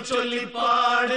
चोली पाड़।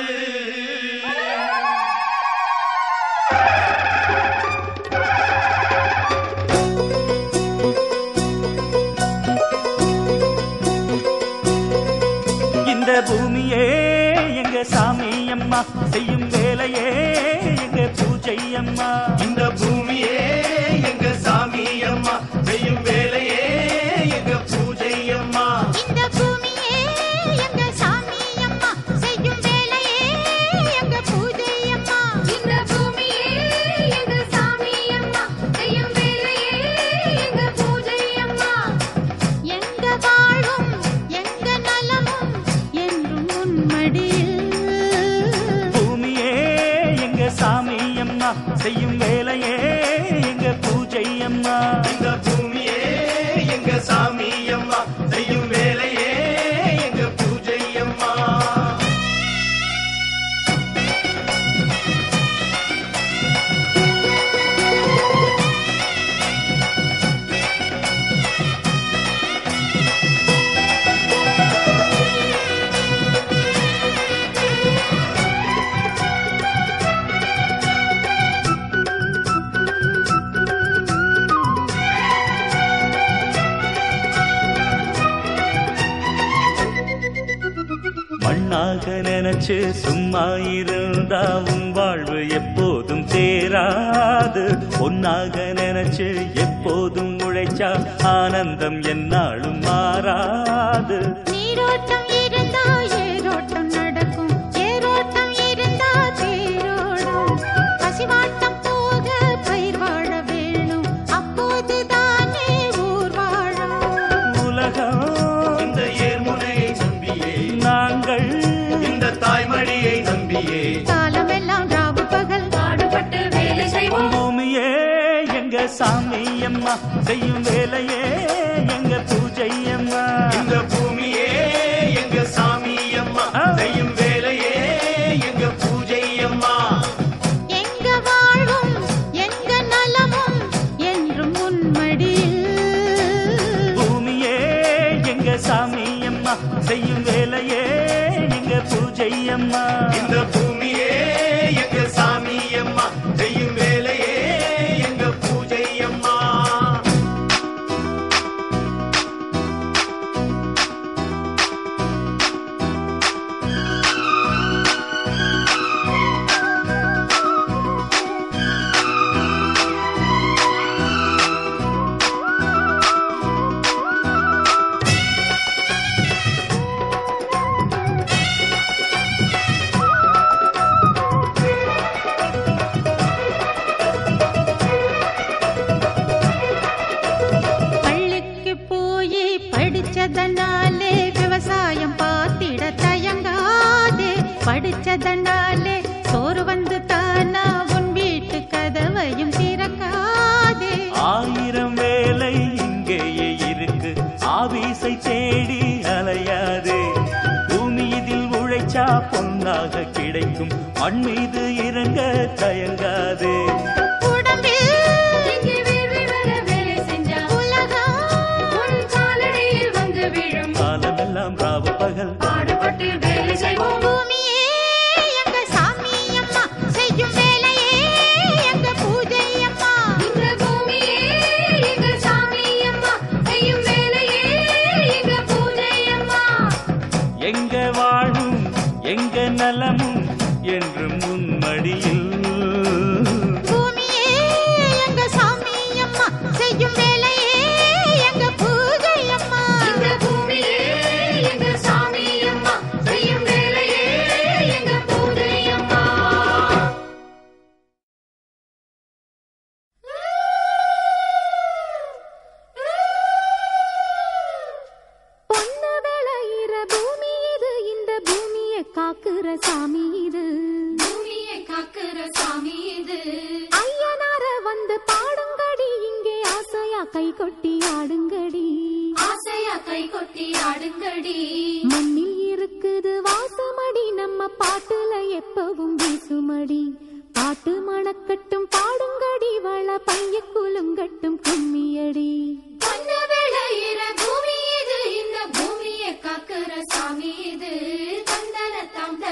ஒன்னாயிருந்தா உன் வாழ்வு எப்போதும் சேராது. ஒன்னாக நினைச்சு எப்போதும் உழைச்சா ஆனந்தம் என்னாலும் மாறாது. நீரோட்டம் இருந்தா பாடுபட்டு வேலை செய்வோம். பூமியே எங்க சாமி அம்மா செய்யும் வேலையே எங்க பூஜை அம்மா. இந்த பூ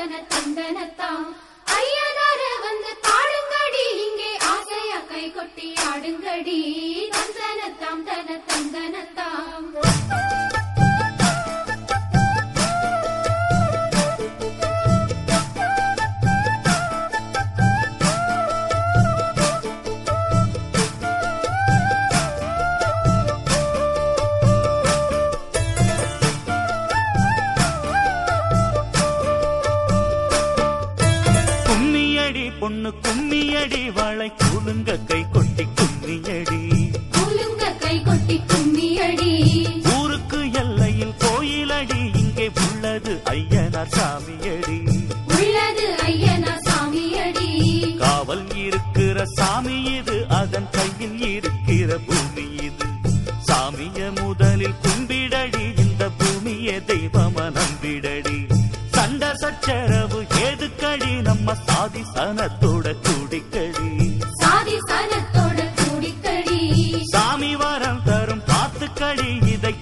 சந்தன சந்தனத்தாம் ஐயனார வந்து பாடுங்கடி இங்கே ஆசையா கை கொட்டி ஆடுங்கடி. சந்தனத்தாம் தன சந்தனத்தாம்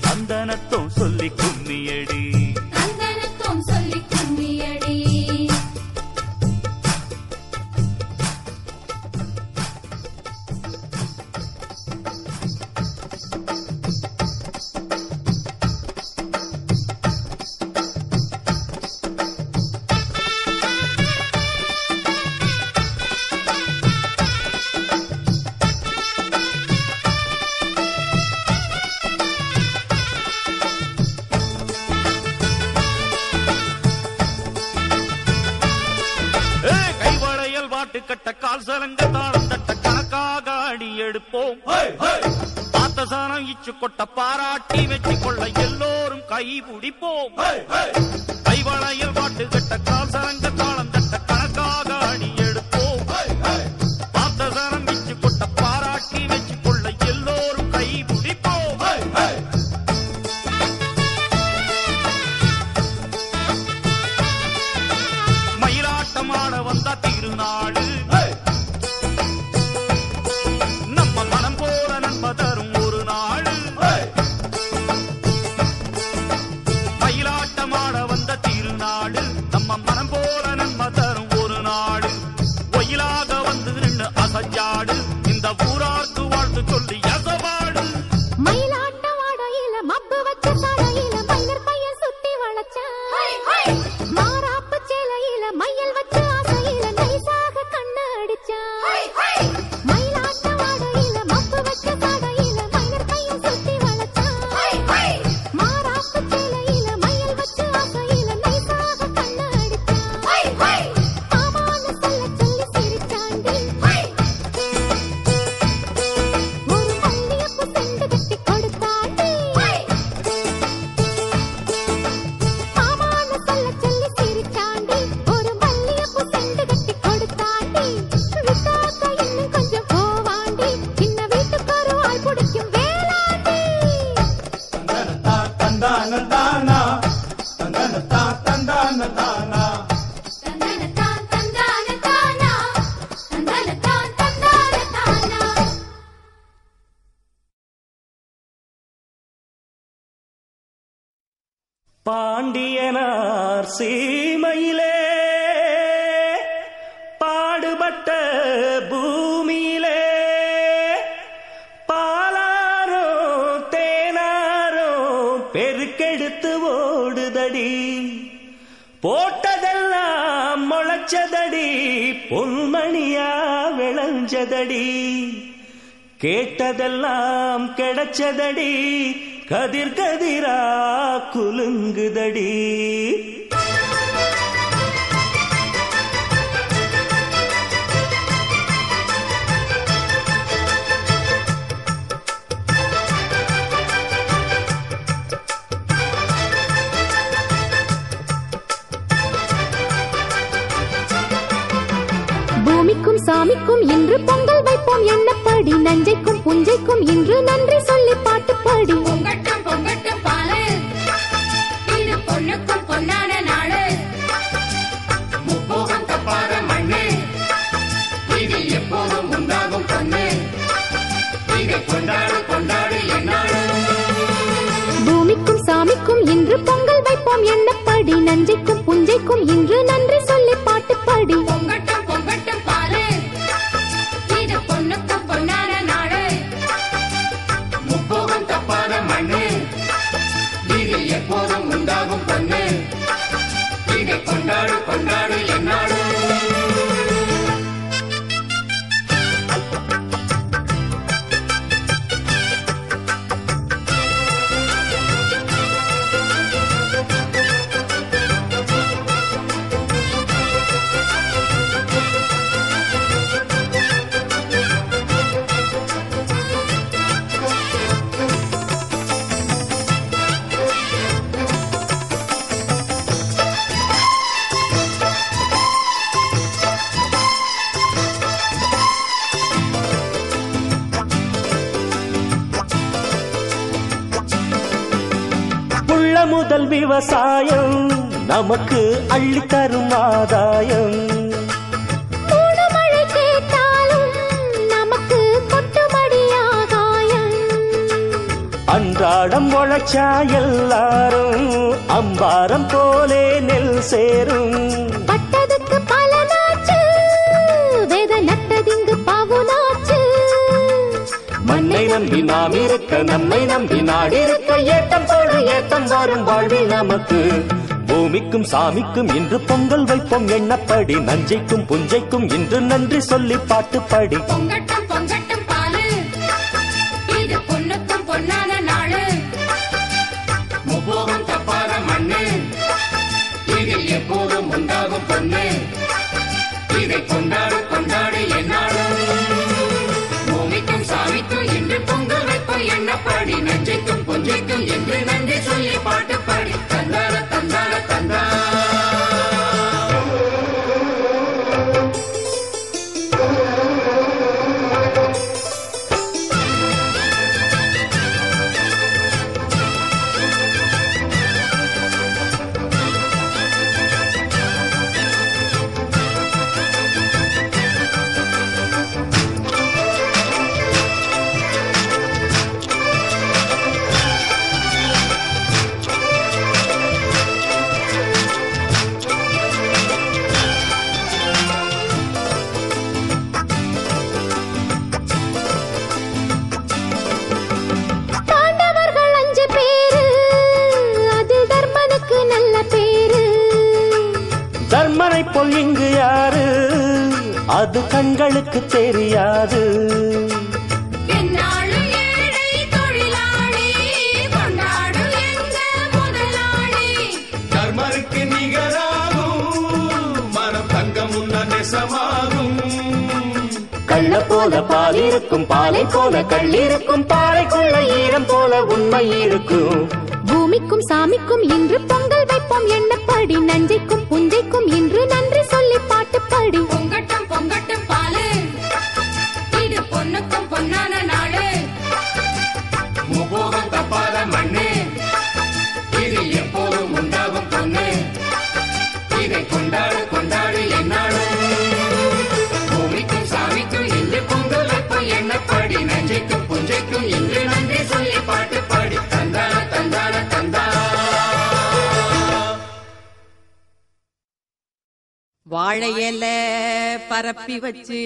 தந்தனத்தோம் சொல்லி கும்மியடி. தந்தனத்தோம் சொல்லி கும்மியடி. പാണ്ഡിയനാർ സീമയിലേ கிடைச்சதடி. கேட்டதெல்லாம் கிடைச்சதடி. கதிர் கதிரா குலுங்குதடி. பூமிக்கும் சாமிக்கும் இன்று எண்ணப்படி நஞ்சைக்கும் புஞ்சைக்கும் இன்று நன்றி சொல்லி முதல் விவசாயம் நமக்கு அள்ளித்தரும் ஆதாயம். அன்றாடம் உழைச்சா எல்லாரும் அம்பாரம் போலே நெல் சேரும். மண்ணை நம்பி நாம் இருக்க நம்மை நம்பி நாடிருக்க ஏட்டம் போடு ஏட்டம் வரும் வாழ்வில் நமக்கு. பூமிக்கும் சாமிக்கும் இன்று பொங்கல் வைப்போம் எண்ணப்படி நஞ்சைக்கும் புஞ்சைக்கும் இன்று நன்றி சொல்லி பாட்டு உன்ன நெசமாகும் கள்ள போல பால் இருக்கும் பாலை போல கள்ளிருக்கும் பாறைக்குள்ள ஈரம் போல உண்மை இருக்கும். பூமிக்கும் சாமிக்கும் இன்று பொங்கல் வைப்போம் எண்ணப்படி நஞ்சைக்கும் புஞ்சைக்கும் இன்று நன்றி சொல்லி பாட்டு பாடி. வாழை இலை பரப்பி வச்சு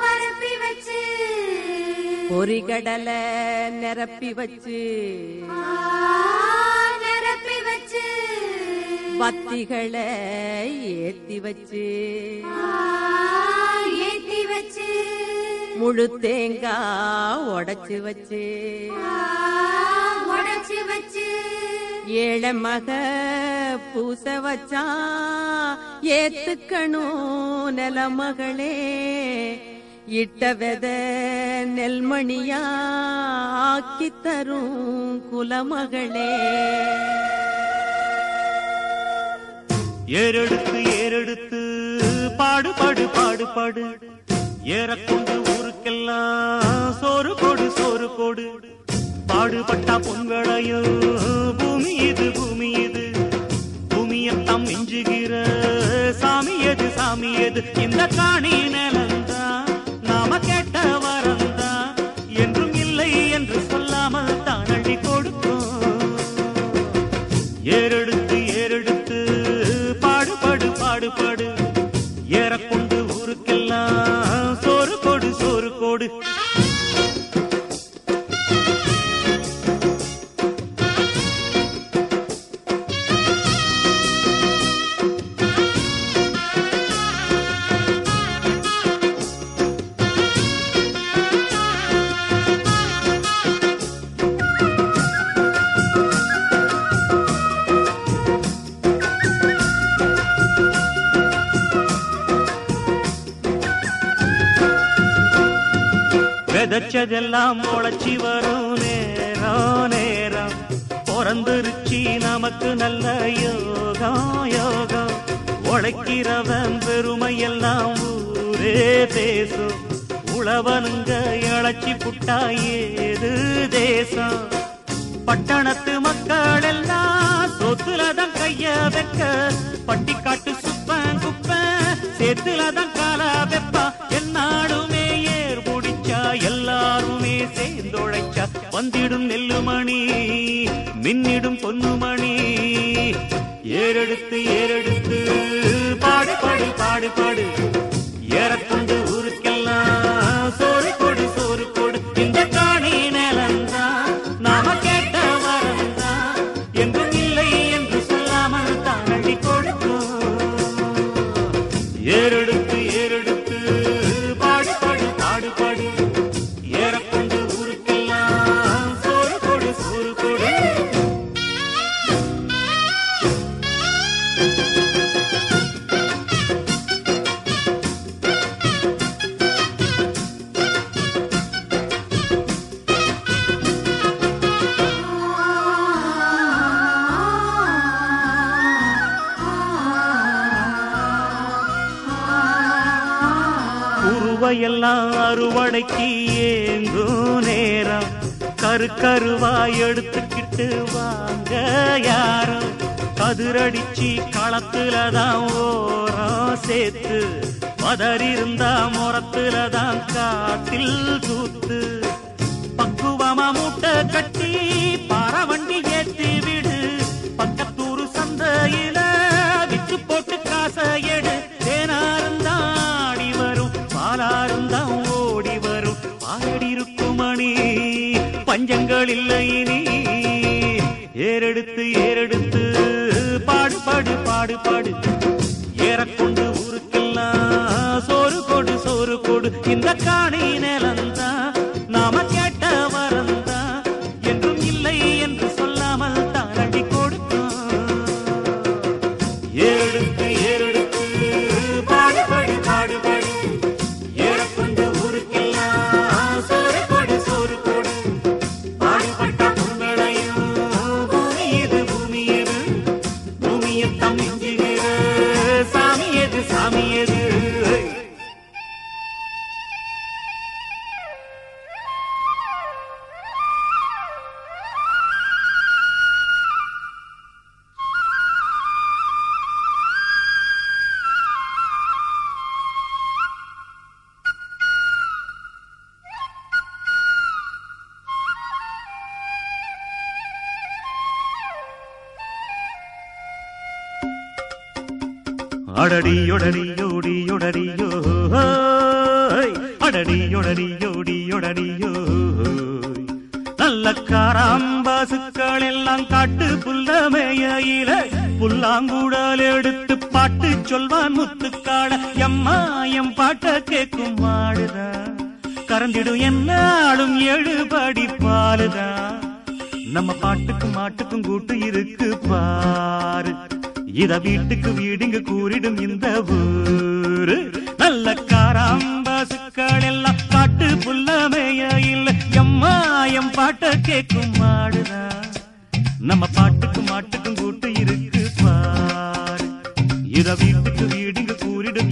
பரப்பி வச்சு பொறிகடலை நிரப்பி வச்சு நிரப்பி வச்சு பத்திகளை ஏத்தி வச்சு ஏத்தி வச்சு முழு தேங்காய் உடைச்சு வச்சு உடைச்சு வச்சு ஏழை மக பூச வச்சா ஏத்துக்கணும் நில மகளே இட்ட வெத நெல்மணியா ஆக்கி தரும் குலமகளே. ஏறெடுத்து ஏறெடுத்து பாடுபாடு பாடுபாடு ஏறக்கொண்டு ஊருக்கெல்லாம் சோறு கொடு சோறு கொடு பாடுபட்டா பொங்கலையோ பூமி இது பூமி இது. பூமியத்தாம் மிஞ்சுகிற சாமியது சாமியது இந்த காணி நிலம் விதைச்சதெல்லாம் முளைச்சி வரும் நேரம் நேரம் பிறந்துருச்சி நமக்கு நல்ல யோகம் யோகம் உழைக்கிறவன் பெருமையெல்லாம் ஊரே பேசும் உழவனுங்க இழைச்சி புட்டா ஏது தேசம்? பட்டணத்து மக்கள் எல்லாம் சொத்துலதான் கைய வைக்க. பட்டிக்காட்டு சுப்பன் குப்பன் சேத்துலதான் கால வெப்ப. வந்திடும் நெல்லுமணி மின்னிடும் பொன்னுமணி. ஏறெடுத்து ஏறெடுத்து பாடு பாடு பாடு பாடு. அறுவடைக்கு ஏங்கும் நேரம். கரு கருவாய் எடுத்துக்கிட்டு வாங்க யாரும் கதிரடிச்சு களத்துல தான் ஓரம் சேர்த்து. பதறிருந்தா முறத்துல தான் காட்டில் தூத்து. பக்குவமா மூட்டை கட்டி பாரவண்டி ஏத்தி விடு. பக்கத்தூர் சந்தையில வித்து போட்டு காசை எடு. நெஞ்சங்கள் இல்லை இனி. காராம்பாசுக்கள் எல்லாம் காட்டு புல்லமேயில புல்லாங்குழல் எடுத்து பாட்டு சொல்வான் முத்துக்காட. எம்மா எம் பாட்ட கேக்கும் மாடுதா? கறந்திடும் என்னாலும் எழுபடி பாலுதா? நம்ம பாட்டுக்கும் மாட்டுக்கும் கூட்டு இருக்கு பாரு. இத வீட்டுக்கு வீடுங்க கூறிடும் இந்த ஊரு. நல்ல காராம்பாசுக்கள் எல்லாம் பாட்டு புல்லமைய இல்லை எம்மா எம் பாட்ட கேட்கும் மாடுதா? நம்ம பாட்டுக்கும் மாட்டுக்கும் கூட்டு இருக்கு பார். இத வீட்டுக்கு வீடுங்க கூறிடும்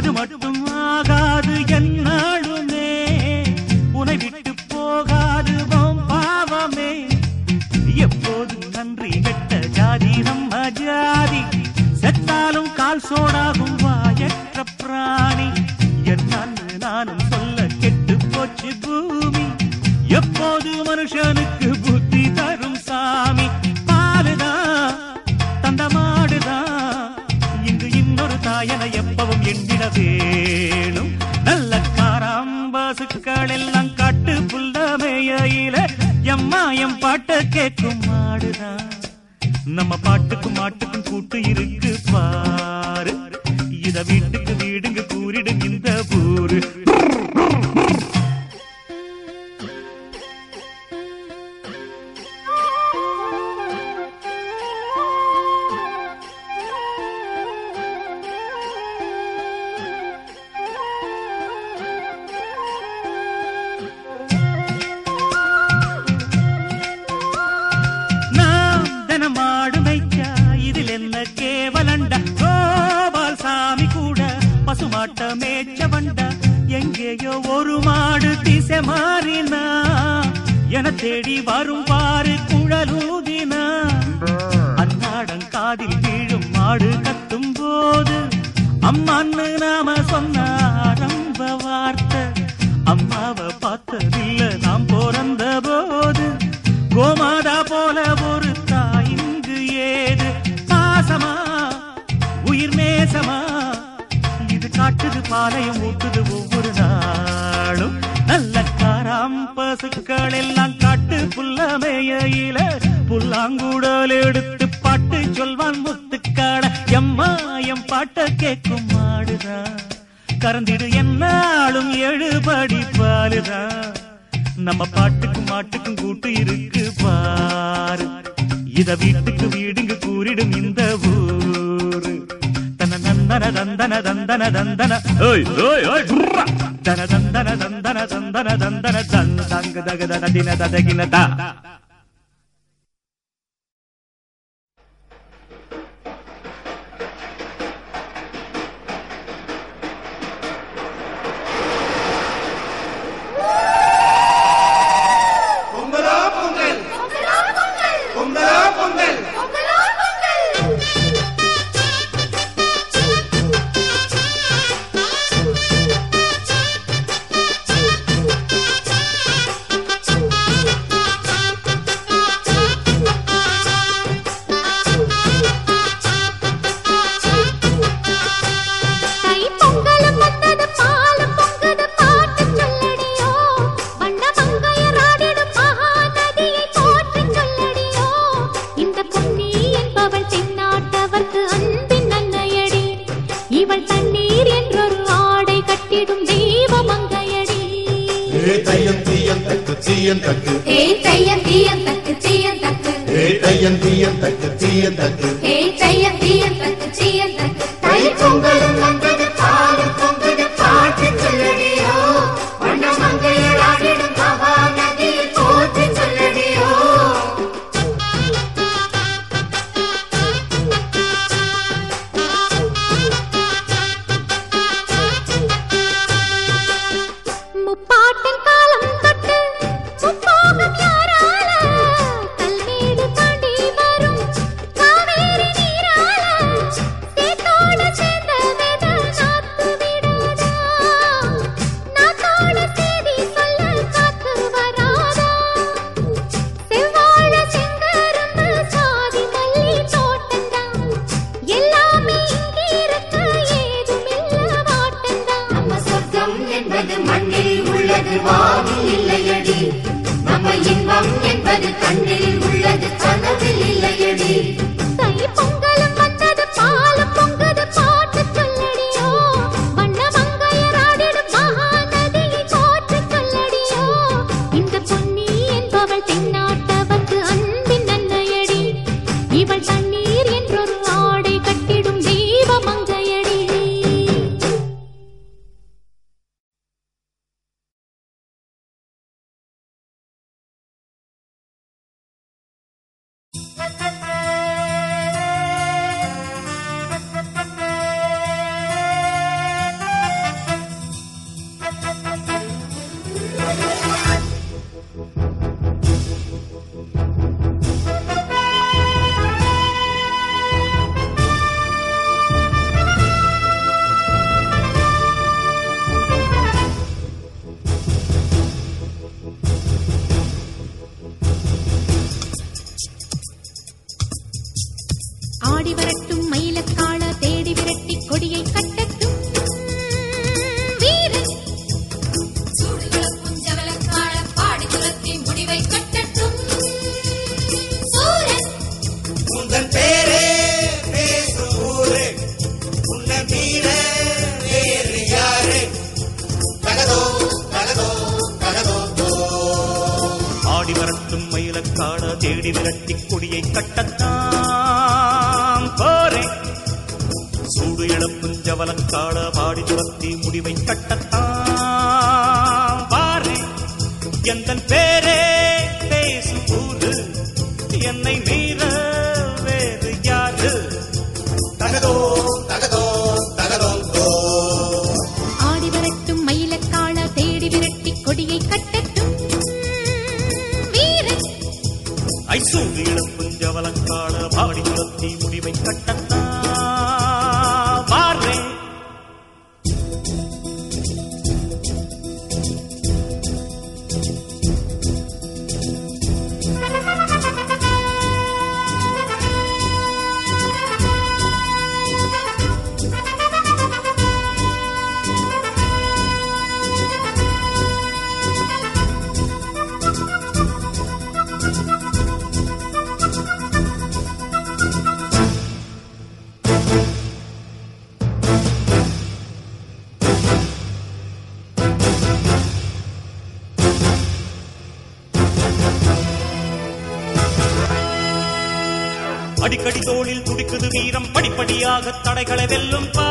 அது மட்டும் ஆட்டுக்கும் கூட்டு இருக்கு பாரு. இத வீட்டுக்கு வீடுங்க கூறிடும் இந்த ஊரு. தன தந்தன தந்தன தந்தன தந்தன. தன தந்தன தந்தன தந்தன தந்தன தங்க தக தின ததகினதா தீயந்தக்கு. தையம் தீயம் தக்கு தீயம் தக்கு ஏ தையம் தீயந்தக்கு. தீயந்தக்கு தையம் தக்கு you ain't got அடிக்கடி தோளில் துடிக்குது வீரம். படிப்படியாக தடைகளை வெல்லும் பா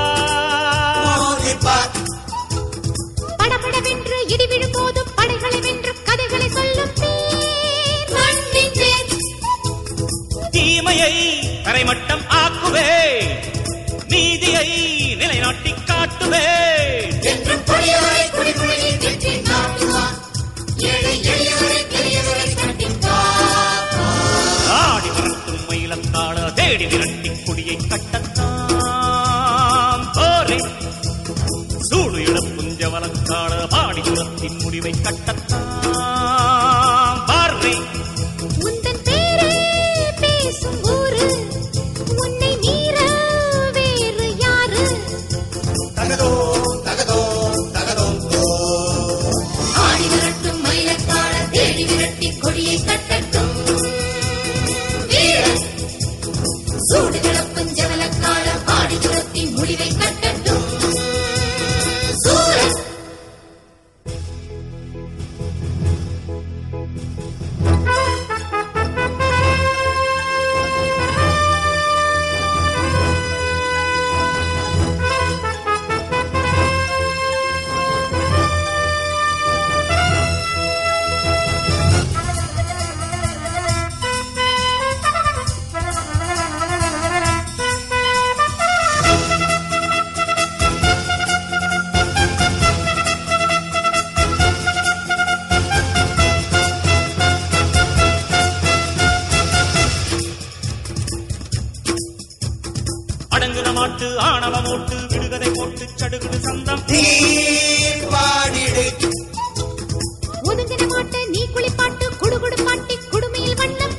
குளிப்பாட்ட நீ குளிப்பாட்டு குடுகுடு பாட்டி குடுமையில் வண்ணம்.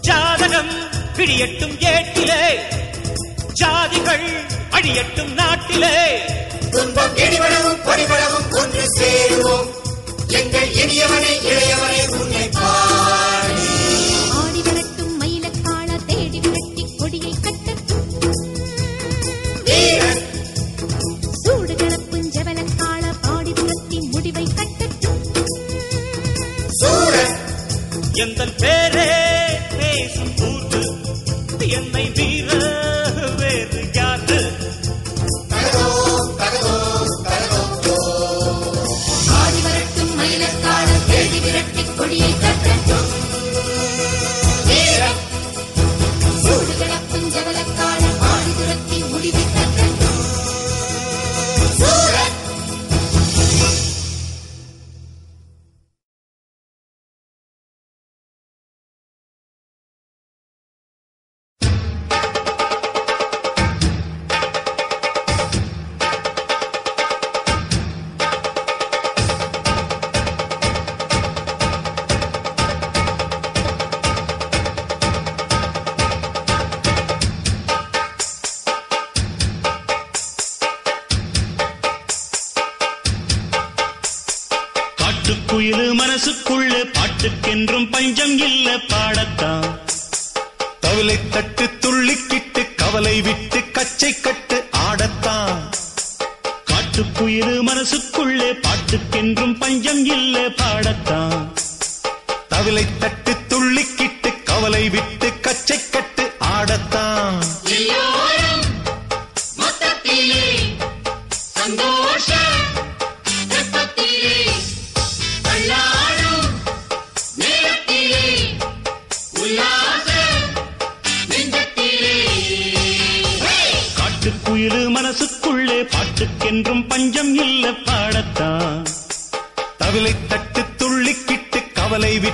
ஜாதகம் பிடியட்டும் கேட்டிலே ஜாதிகள் அடியட்டும் நாட்டிலே. துன்பம் இடிவளவும் படிவளவும் ஒன்று சேருவோம். எங்கள் இனியவனை இளையவனை உன்னை பார். எந்த பேரே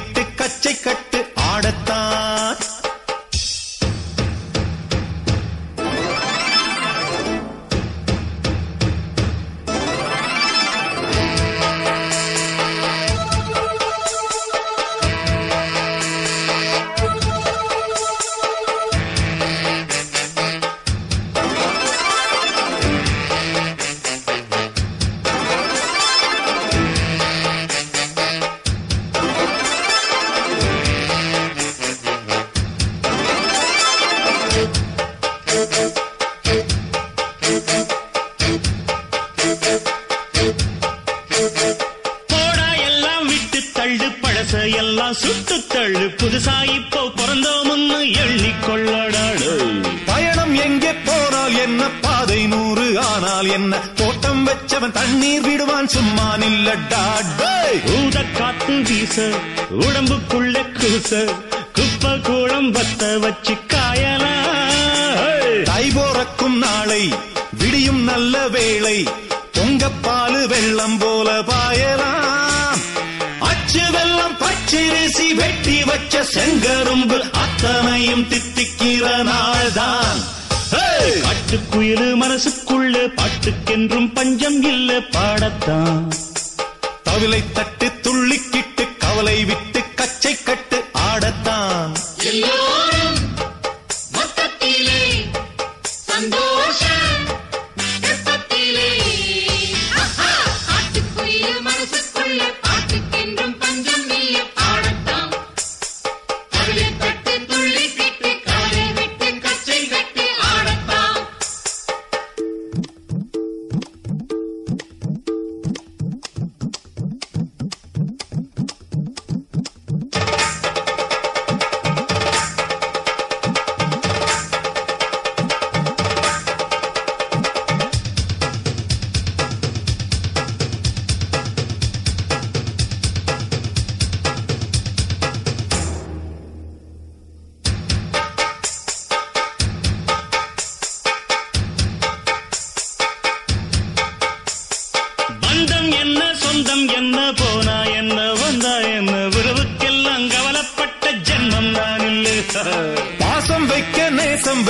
கவலை கச்சை கட்டு ஆடத்தான். பாலு வெள்ளம் போல பாயலாம். அச்சு வெள்ளம் பச்சரிசி வெட்டி வச்ச செங்கரும்பு அத்தனையும் தித்திக்கிற நாள்தான். ஹேய்! மனசுக்குள்ள பாட்டுக்கென்றும் பஞ்சம் இல்ல பாடத்தான். தவிலை தட்டு துள்ளிக்கிட்டு கவலை விட்டு கச்சை கட்டு ஆடத்தான். எல்லோரும்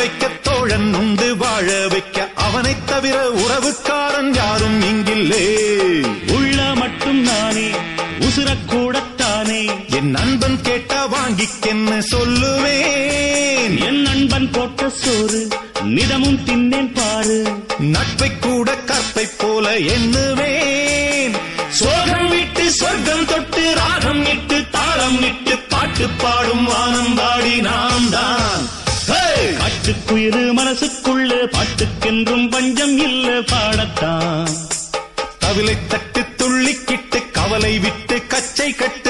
வைக்க தோழன் உண்டு வாழ வைக்க அவனைத் தவிர உறவுக்காரன் யாரும் இங்கில்லே. உள்ள மட்டும் நானே உசுரக்கூடத்தானே என் நண்பன் கேட்டா வாங்கிக்கென்னு சொல்லுவேன். என் நண்பன் போட்ட சோறு நிதமும் தின்னேன் பாரு. நட்பை கூட கற்பை போல எண்ணுவேன். சோகம் விட்டு சொர்க்கம் தொட்டு ராகம் இட்டு தாளம் இட்டு பாட்டு பாடும் வானம் பாடி நாம் தான் காட்டுக்குயிரு மனசுக்குள்ள பாட்டுக்கென்றும் பஞ்சம் இல்ல பாடத்தான். தவிலை தட்டு துள்ளிக்கிட்டு கவலை விட்டு கச்சை கட்டு